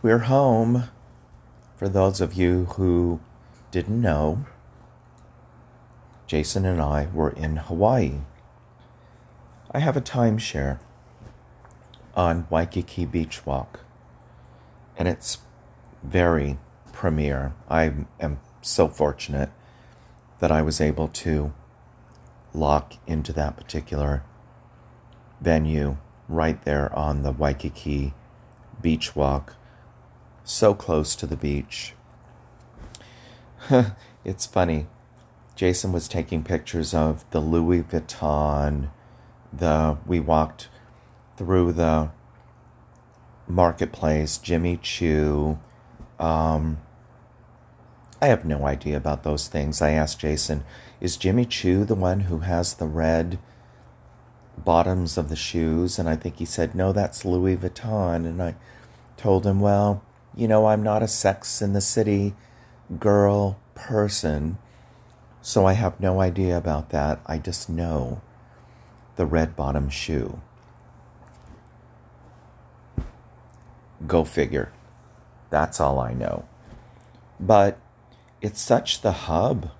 We're home. For those of you who didn't know, Jason and I were in Hawaii. I have a timeshare on Waikiki Beach Walk, and it's very premier. I am so fortunate that I was able to lock into that particular venue right there on the Waikiki Beach Walk so close to the beach. it's funny. Jason was taking pictures of the Louis Vuitton. The we walked through the marketplace, Jimmy Choo. Um, I have no idea about those things. I asked Jason, "Is Jimmy Choo the one who has the red bottoms of the shoes?" And I think he said, "No, that's Louis Vuitton." And I told him, "Well, you know, I'm not a sex in the city girl person, so I have no idea about that. I just know the red bottom shoe. Go figure. That's all I know. But it's such the hub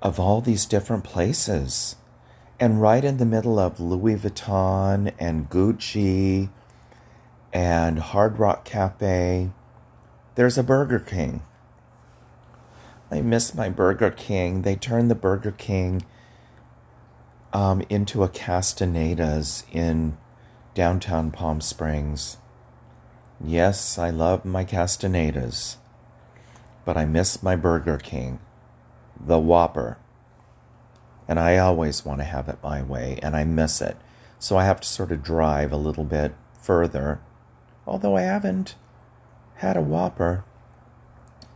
of all these different places. And right in the middle of Louis Vuitton and Gucci and Hard Rock Cafe there's a Burger King. I miss my Burger King. They turned the Burger King um, into a Castaneda's in downtown Palm Springs. Yes, I love my Castaneda's, but I miss my Burger King, the Whopper. And I always want to have it my way, and I miss it. So I have to sort of drive a little bit further, although I haven't had a Whopper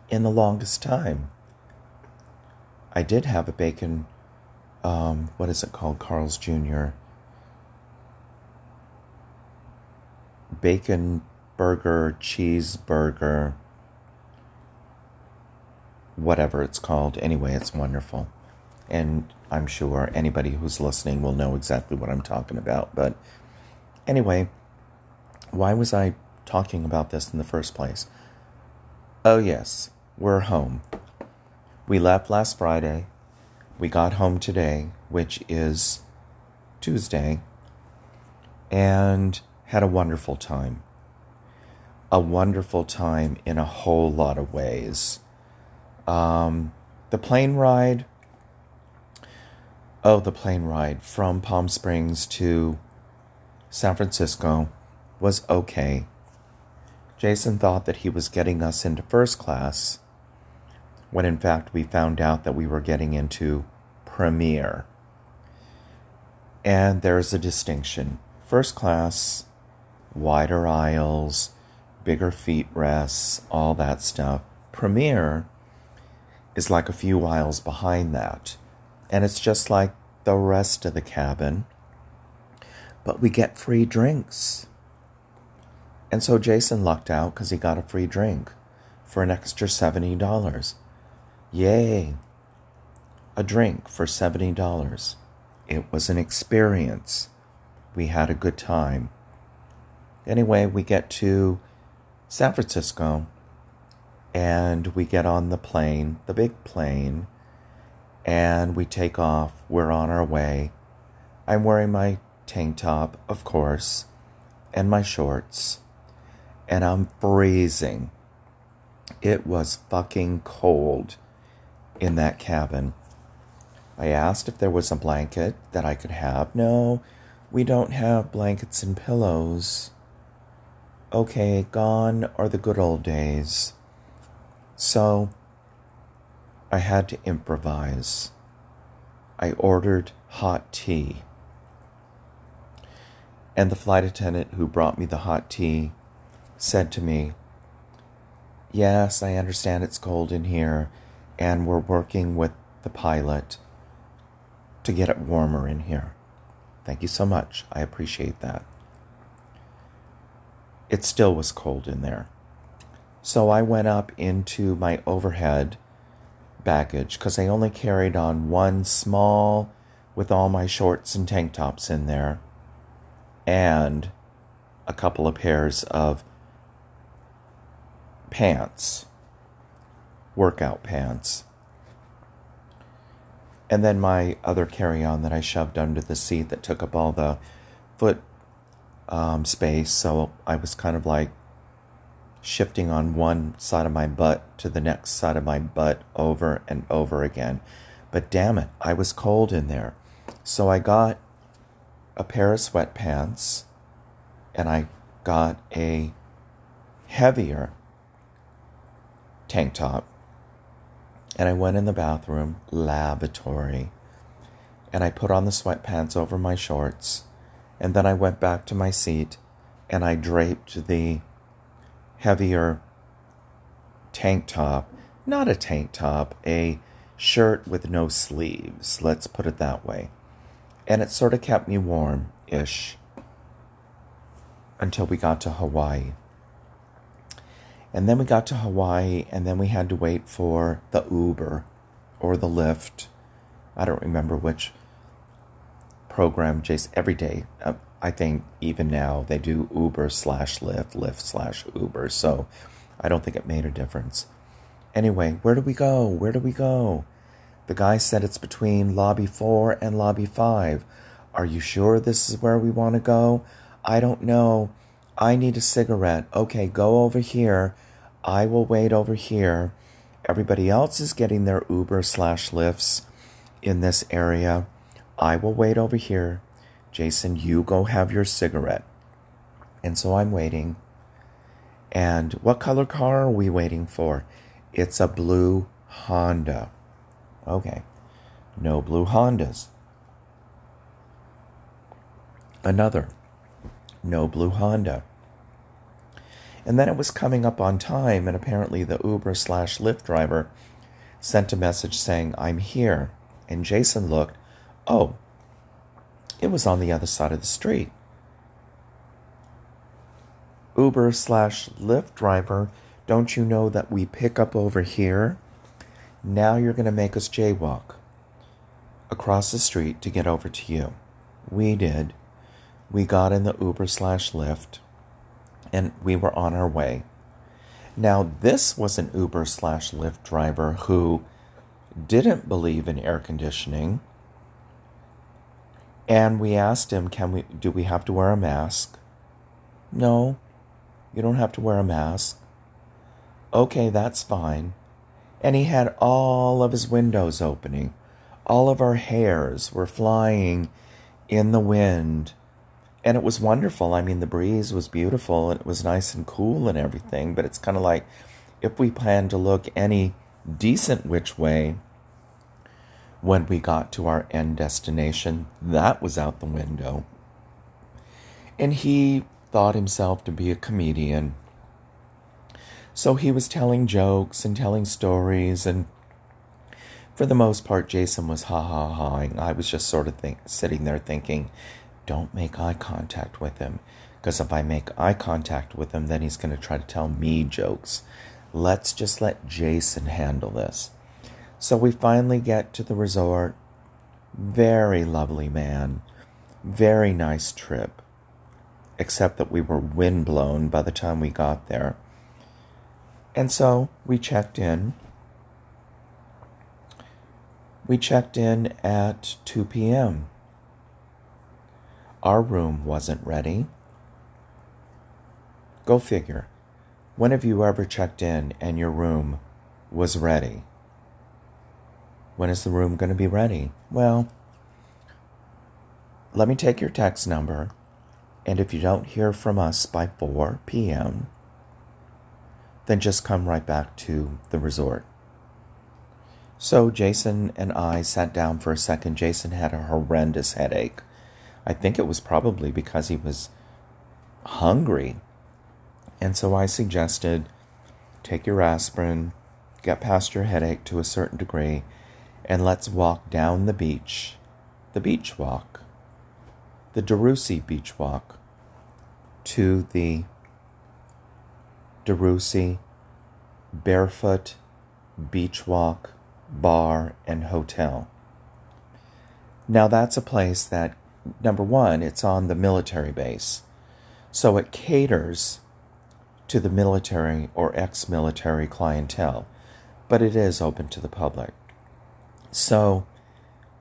in the longest time. I did have a bacon, um, what is it called? Carl's Jr. Bacon burger, cheeseburger, whatever it's called. Anyway, it's wonderful. And I'm sure anybody who's listening will know exactly what I'm talking about. But anyway, why was I talking about this in the first place. Oh, yes, we're home. We left last Friday. We got home today, which is Tuesday, and had a wonderful time. A wonderful time in a whole lot of ways. Um, the plane ride. Oh, the plane ride from Palm Springs to San Francisco was okay. Jason thought that he was getting us into first class, when in fact we found out that we were getting into premier. And there's a distinction. First class, wider aisles, bigger feet rests, all that stuff. Premier is like a few aisles behind that. And it's just like the rest of the cabin. But we get free drinks. And so Jason lucked out because he got a free drink for an extra $70. Yay! A drink for $70. It was an experience. We had a good time. Anyway, we get to San Francisco and we get on the plane, the big plane, and we take off. We're on our way. I'm wearing my tank top, of course, and my shorts and I'm freezing. It was fucking cold in that cabin. I asked if there was a blanket that I could have. No, we don't have blankets and pillows. Okay, gone are the good old days. So, I had to improvise. I ordered hot tea. And the flight attendant who brought me the hot tea said to me, Yes, I understand it's cold in here, and we're working with the pilot to get it warmer in here. Thank you so much. I appreciate that. It still was cold in there. So I went up into my overhead baggage because I only carried on one small with all my shorts and tank tops in there and a couple of pairs of pants, workout pants. And then my other carry on that I shoved under the seat that took up all the foot um, space. So I was kind of like shifting on one side of my butt to the next side of my butt over and over again. But damn it, I was cold in there. So I got a pair of sweatpants and I got a heavier tank top. And I went in the bathroom, lavatory, and I put on the sweatpants over my shorts. And then I went back to my seat and I draped the heavier tank top, not a tank top, a shirt with no sleeves, let's put it that way. And it sort of kept me warm ish until we got to Hawaii. And then we got to Hawaii, and then we had to wait for the Uber or the Lyft. I don't remember which program, Jason, every day. Uh, I think even now they do Uber slash Lyft, Lyft slash Uber. So I don't think it made a difference. Anyway, where do we go? Where do we go? The guy said it's between lobby four and lobby five. Are you sure this is where we want to go? I don't know. I need a cigarette. Okay, go over here. I will wait over here. Everybody else is getting their Uber slash Lyfts in this area. I will wait over here. Jason, you go have your cigarette. And so I'm waiting. And what color car are we waiting for? It's a blue Honda. Okay. No blue Hondas. Another. No blue Honda. And then it was coming up on time, and apparently the Uber slash Lyft driver sent a message saying, I'm here. And Jason looked, oh, it was on the other side of the street. Uber slash Lyft driver, don't you know that we pick up over here? Now you're going to make us jaywalk across the street to get over to you. We did. We got in the Uber slash Lyft and we were on our way. Now, this was an Uber slash Lyft driver who didn't believe in air conditioning and we asked him, "Can we? Do we have to wear a mask?" No, you don't have to wear a mask. Okay, that's fine. And he had all of his windows opening. All of our hairs were flying in the wind. And it was wonderful. I mean, the breeze was beautiful and it was nice and cool and everything. But it's kind of like if we plan to look any decent which way, when we got to our end destination, that was out the window. And he thought himself to be a comedian. So he was telling jokes and telling stories, and for the most part, Jason was ha ha haing. I was just sort of think, sitting there thinking, don't make eye contact with him. Because if I make eye contact with him, then he's going to try to tell me jokes. Let's just let Jason handle this. So we finally get to the resort. Very lovely man. Very nice trip. Except that we were windblown by the time we got there. And so we checked in. We checked in at 2 p.m. Our room wasn't ready. Go figure. When have you ever checked in and your room was ready? When is the room going to be ready? Well, let me take your text number, and if you don't hear from us by 4 p.m., then just come right back to the resort. So Jason and I sat down for a second. Jason had a horrendous headache. I think it was probably because he was hungry. And so I suggested take your aspirin, get past your headache to a certain degree, and let's walk down the beach, the beach walk, the DeRussy beach walk, to the DeRussy Barefoot Beach Walk Bar and Hotel. Now, that's a place that, number one, it's on the military base. So it caters to the military or ex military clientele, but it is open to the public. So,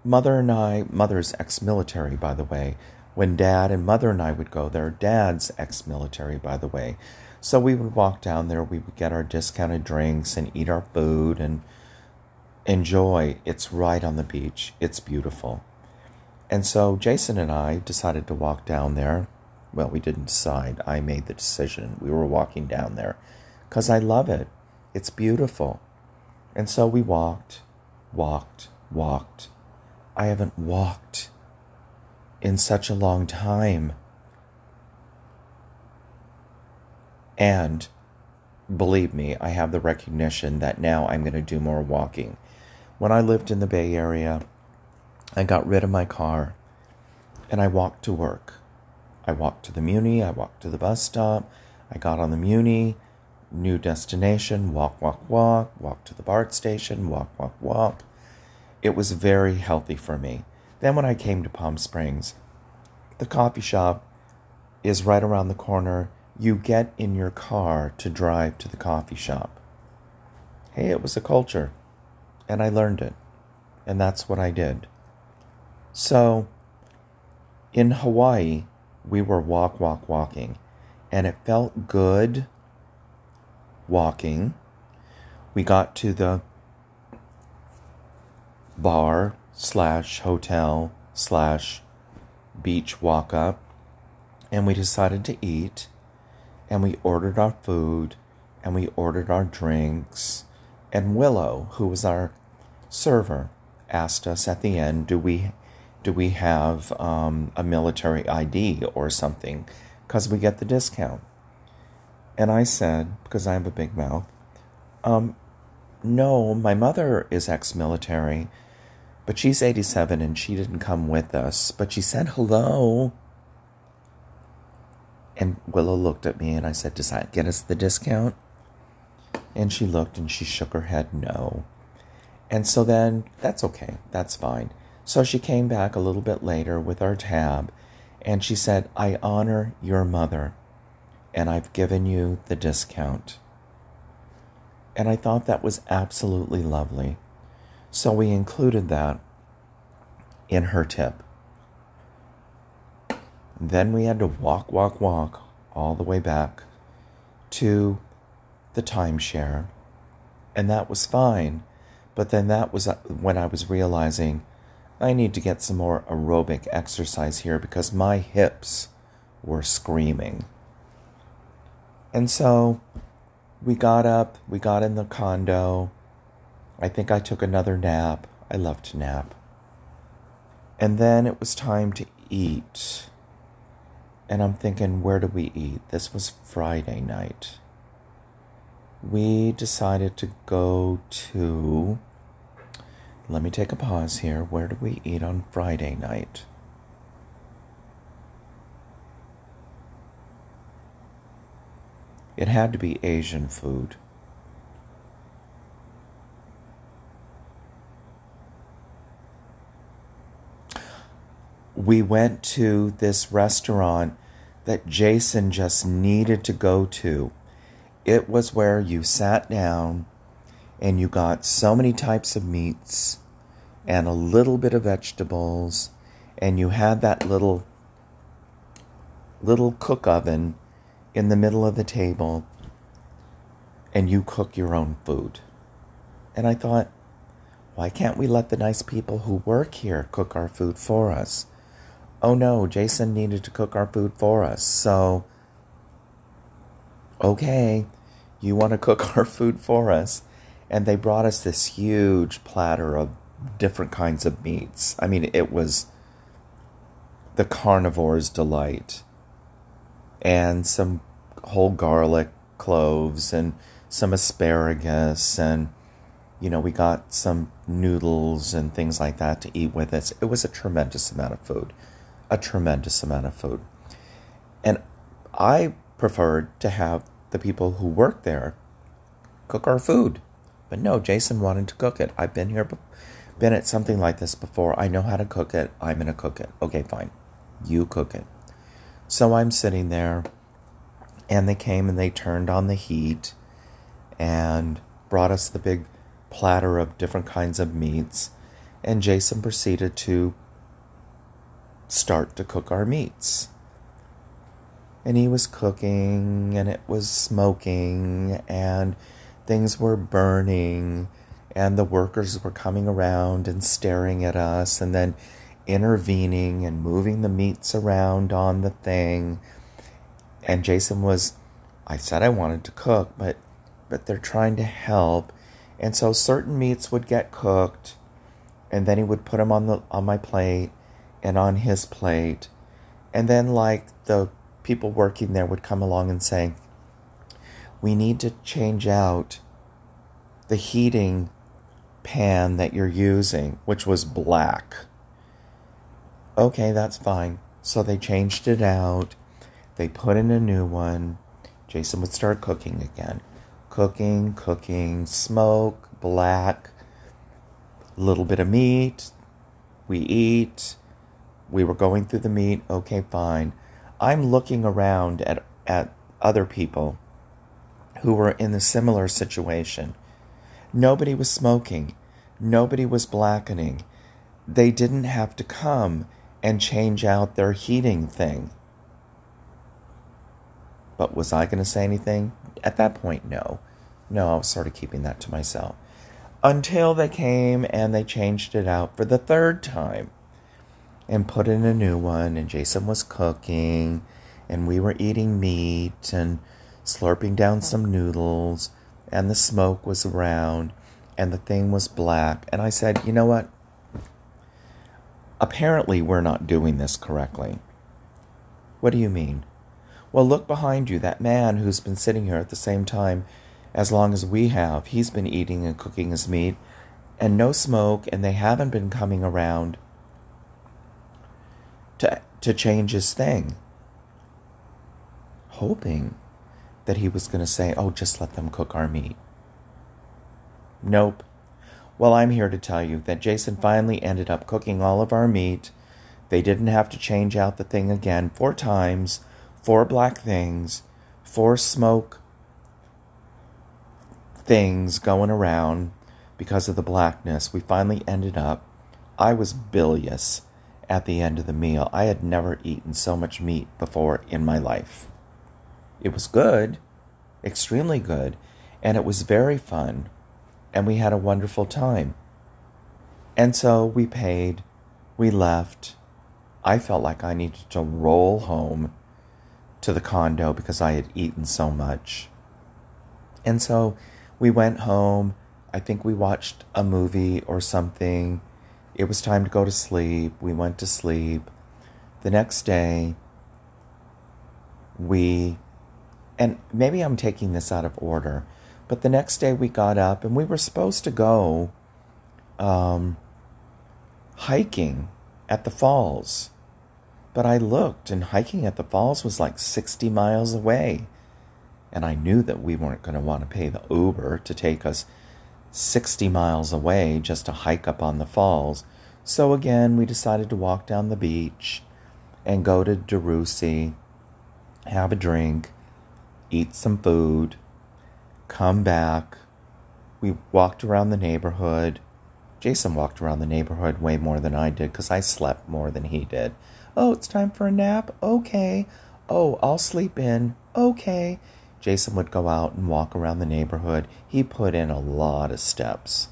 mother and I, mother's ex military, by the way, when dad and mother and I would go there, dad's ex military, by the way. So we would walk down there, we would get our discounted drinks and eat our food and enjoy. It's right on the beach, it's beautiful. And so Jason and I decided to walk down there well, we didn't decide. I made the decision. We were walking down there because I love it. It's beautiful. And so we walked, walked, walked. I haven't walked in such a long time. And believe me, I have the recognition that now I'm going to do more walking. When I lived in the Bay Area, I got rid of my car and I walked to work. I walked to the Muni, I walked to the bus stop, I got on the Muni, new destination, walk, walk, walk, walk to the BART station, walk, walk, walk. It was very healthy for me. Then when I came to Palm Springs, the coffee shop is right around the corner. You get in your car to drive to the coffee shop. Hey, it was a culture, and I learned it, and that's what I did. So, in Hawaii, we were walk, walk, walking, and it felt good walking. We got to the bar slash hotel slash beach walk up, and we decided to eat, and we ordered our food, and we ordered our drinks, and Willow, who was our server, asked us at the end, "Do we do we have um, a military ID or something? Because we get the discount. And I said, because I have a big mouth, um, no, my mother is ex military, but she's 87 and she didn't come with us. But she said hello. And Willow looked at me and I said, Does that get us the discount? And she looked and she shook her head no. And so then, that's okay, that's fine. So she came back a little bit later with our tab and she said, I honor your mother and I've given you the discount. And I thought that was absolutely lovely. So we included that in her tip. Then we had to walk, walk, walk all the way back to the timeshare. And that was fine. But then that was uh, when I was realizing I need to get some more aerobic exercise here because my hips were screaming. And so we got up, we got in the condo. I think I took another nap. I love to nap. And then it was time to eat. And I'm thinking, where do we eat? This was Friday night. We decided to go to let me take a pause here. Where do we eat on Friday night? It had to be Asian food. We went to this restaurant that Jason just needed to go to. It was where you sat down and you got so many types of meats and a little bit of vegetables and you had that little little cook oven in the middle of the table and you cook your own food. And I thought, why can't we let the nice people who work here cook our food for us? Oh no, Jason needed to cook our food for us. So, okay, you want to cook our food for us and they brought us this huge platter of different kinds of meats. I mean, it was the carnivore's delight, and some whole garlic cloves, and some asparagus, and you know, we got some noodles and things like that to eat with it. It was a tremendous amount of food, a tremendous amount of food. And I preferred to have the people who work there cook our food. But no, Jason wanted to cook it. I've been here, been at something like this before. I know how to cook it. I'm going to cook it. Okay, fine. You cook it. So I'm sitting there And they came and they turned on the heat and brought us the big platter of different kinds of meats. And Jason proceeded to start to cook our meats. And he was cooking, and it was smoking, and things were burning, and the workers were coming around and staring at us, and then intervening and moving the meats around on the thing. And Jason was, I said I wanted to cook, but but they're trying to help. And so certain meats would get cooked, and then he would put them on the on my plate and on his plate. And then like the people working there would come along and say, "We need to change out the heating pan that you're using, which was black." Okay, that's fine. So they changed it out. They put in a new one. Jason would start cooking again. Cooking, cooking, smoke, black, little bit of meat. We eat. We were going through the meat. Okay, fine. I'm looking around at, at other people who were in a similar situation. Nobody was smoking. Nobody was blackening. They didn't have to come and change out their heating thing. But was I going to say anything? At that point, no. No, I was sort of keeping that to myself. Until they came and they changed it out for the third time and put in a new one, and Jason was cooking, and we were eating meat and slurping down some noodles, and the smoke was around, and the thing was black. And I said, You know what? Apparently, we're not doing this correctly. What do you mean? Well, look behind you. That man who's been sitting here at the same time as long as we have, he's been eating and cooking his meat, and no smoke, and they haven't been coming around to, to change his thing. Hoping that he was going to say, oh, just let them cook our meat. Nope. Well, I'm here to tell you that Jason finally ended up cooking all of our meat. They didn't have to change out the thing again four times, four black things, four smoke things going around because of the blackness. We finally ended up, I was bilious at the end of the meal. I had never eaten so much meat before in my life. It was good, extremely good, and it was very fun and we had a wonderful time. And so we paid, we left. I felt like I needed to roll home to the condo because I had eaten so much. And so we went home. I think we watched a movie or something. It was time to go to sleep. We went to sleep. The next day, we, and maybe I'm taking this out of order, but the next day we got up and we were supposed to go um, hiking at the falls. But I looked and hiking at the falls was like 60 miles away. And I knew that we weren't going to want to pay the Uber to take us 60 miles away just to hike up on the falls. So again, we decided to walk down the beach and go to DeRussy, have a drink, eat some food, come back. We walked around the neighborhood. Jason walked around the neighborhood way more than I did because I slept more than he did. Oh, it's time for a nap? Okay. Oh, I'll sleep in. Okay. Jason would go out and walk around the neighborhood. He put in a lot of steps.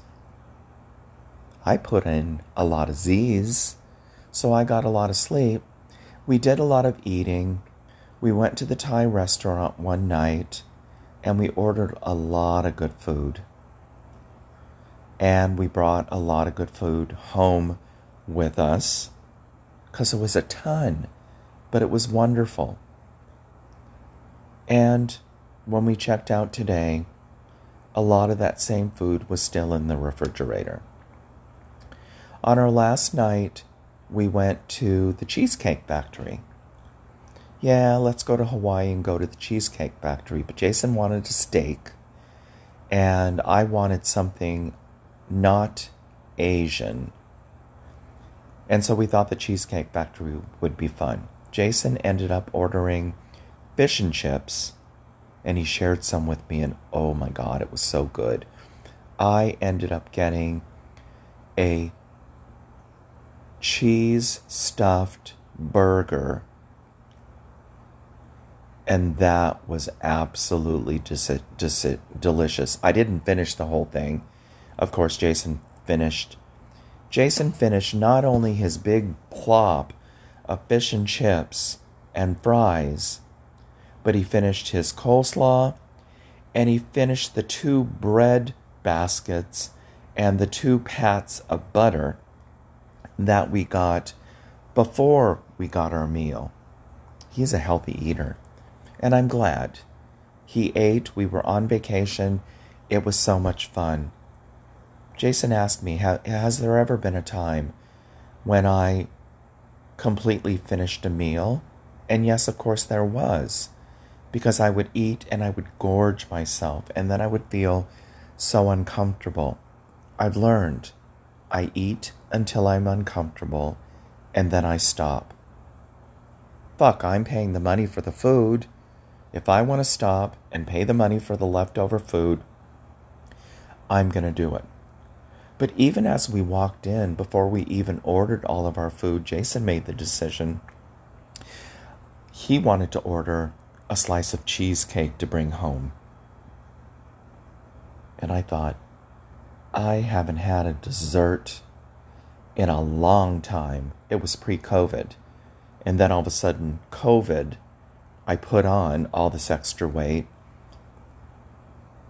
I put in a lot of Z's, so I got a lot of sleep. We did a lot of eating. We went to the Thai restaurant one night and we ordered a lot of good food. And we brought a lot of good food home with us because it was a ton, but it was wonderful. And when we checked out today, a lot of that same food was still in the refrigerator. On our last night, we went to the Cheesecake Factory yeah, let's go to Hawaii and go to the Cheesecake Factory. But Jason wanted a steak, and I wanted something not Asian. And so we thought the Cheesecake Factory would be fun. Jason ended up ordering fish and chips and he shared some with me, and oh my God, it was so good. I ended up getting a cheese stuffed burger, and that was absolutely dis- dis- delicious. I didn't finish the whole thing. Of course, Jason finished. Jason finished not only his big plop of fish and chips and fries, but he finished his coleslaw and he finished the two bread baskets and the two pats of butter that we got before we got our meal. He's a healthy eater, and I'm glad. He ate, we were on vacation, it was so much fun. Jason asked me, Has there ever been a time when I completely finished a meal? And yes, of course, there was, because I would eat and I would gorge myself, and then I would feel so uncomfortable. I've learned I eat until I'm uncomfortable, and then I stop. Fuck, I'm paying the money for the food. If I want to stop and pay the money for the leftover food, I'm going to do it. But even as we walked in, before we even ordered all of our food, Jason made the decision. He wanted to order a slice of cheesecake to bring home. And I thought, I haven't had a dessert in a long time. It was pre COVID. And then all of a sudden, COVID, I put on all this extra weight,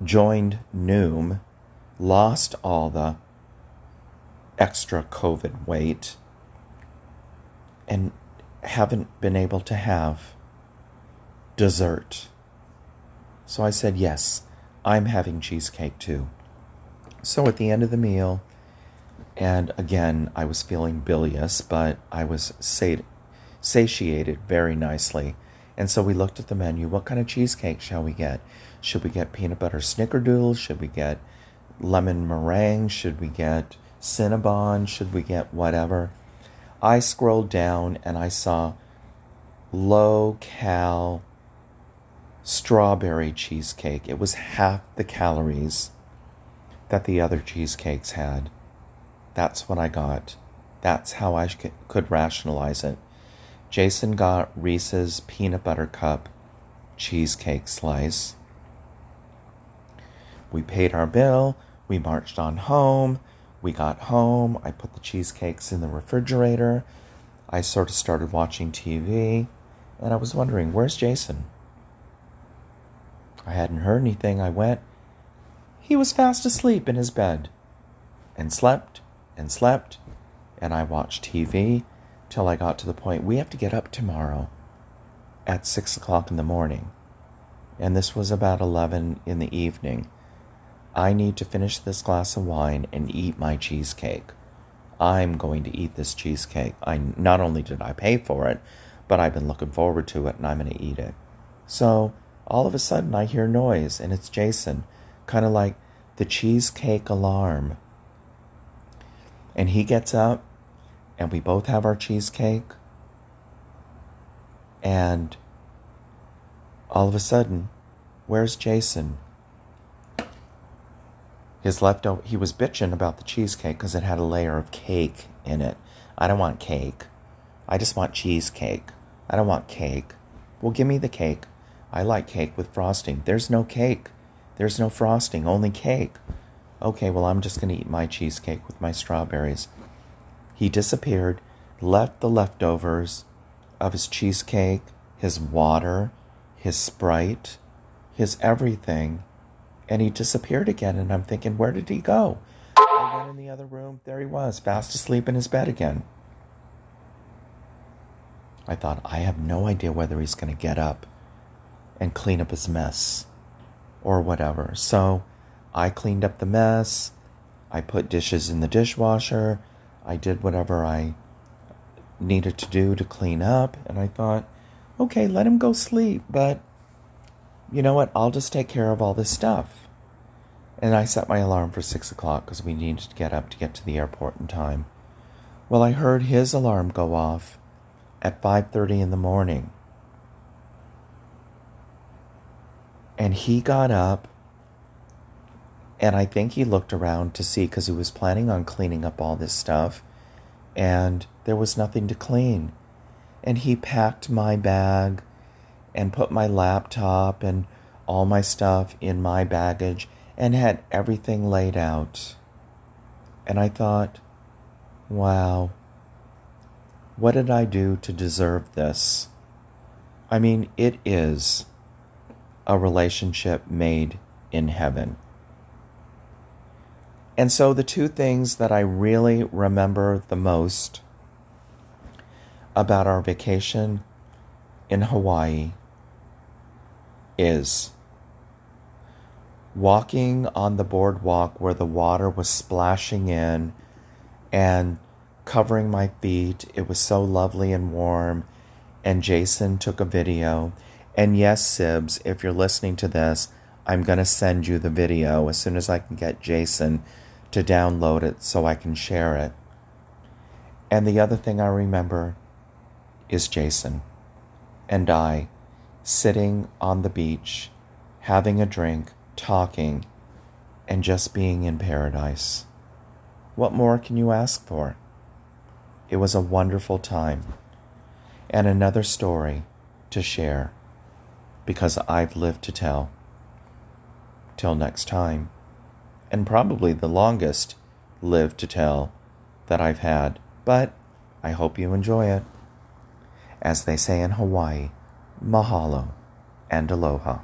joined Noom, lost all the extra COVID weight and haven't been able to have dessert. So I said, Yes, I'm having cheesecake too. So at the end of the meal, and again, I was feeling bilious, but I was sati- satiated very nicely. And so we looked at the menu. What kind of cheesecake shall we get? Should we get peanut butter snickerdoodle? Should we get lemon meringue? Should we get Cinnabon? Should we get whatever? I scrolled down and I saw low cal strawberry cheesecake. It was half the calories that the other cheesecakes had. That's what I got. That's how I could rationalize it. Jason got Reese's peanut butter cup cheesecake slice. We paid our bill. We marched on home. We got home. I put the cheesecakes in the refrigerator. I sort of started watching TV. And I was wondering, where's Jason? I hadn't heard anything. I went. He was fast asleep in his bed and slept and slept. And I watched TV till I got to the point we have to get up tomorrow at six o'clock in the morning. And this was about 11 in the evening. I need to finish this glass of wine and eat my cheesecake. I'm going to eat this cheesecake. I not only did I pay for it, but I've been looking forward to it and I'm going to eat it. So, all of a sudden I hear noise and it's Jason, kind of like the cheesecake alarm. And he gets up and we both have our cheesecake. And all of a sudden, where's Jason? his leftover he was bitching about the cheesecake because it had a layer of cake in it. I don't want cake. I just want cheesecake. I don't want cake. Well give me the cake. I like cake with frosting. There's no cake. There's no frosting. Only cake. Okay well i'm just going to eat my cheesecake with my strawberries he disappeared left the leftovers of his cheesecake his water his sprite his everything and he disappeared again. And I'm thinking, where did he go? I went in the other room. There he was, fast asleep in his bed again. I thought, I have no idea whether he's going to get up and clean up his mess or whatever. So I cleaned up the mess. I put dishes in the dishwasher. I did whatever I needed to do to clean up. And I thought, okay, let him go sleep. But you know what? I'll just take care of all this stuff. And I set my alarm for six o'clock because we needed to get up to get to the airport in time. Well, I heard his alarm go off at 5:30 in the morning. And he got up, and I think he looked around to see because he was planning on cleaning up all this stuff, and there was nothing to clean. And he packed my bag and put my laptop and all my stuff in my baggage and had everything laid out. And I thought, wow, what did I do to deserve this? I mean, it is a relationship made in heaven. And so, the two things that I really remember the most about our vacation in Hawaii is walking on the boardwalk where the water was splashing in and covering my feet. It was so lovely and warm. And Jason took a video. And yes, Sibs, if you're listening to this, I'm going to send you the video as soon as I can get Jason to download it so I can share it. And the other thing I remember is Jason and I sitting on the beach, having a drink, talking, and just being in paradise. What more can you ask for? It was a wonderful time and another story to share because I've lived to tell. Till next time, and probably the longest live to tell that I've had, but I hope you enjoy it. As they say in Hawaii, mahalo and aloha.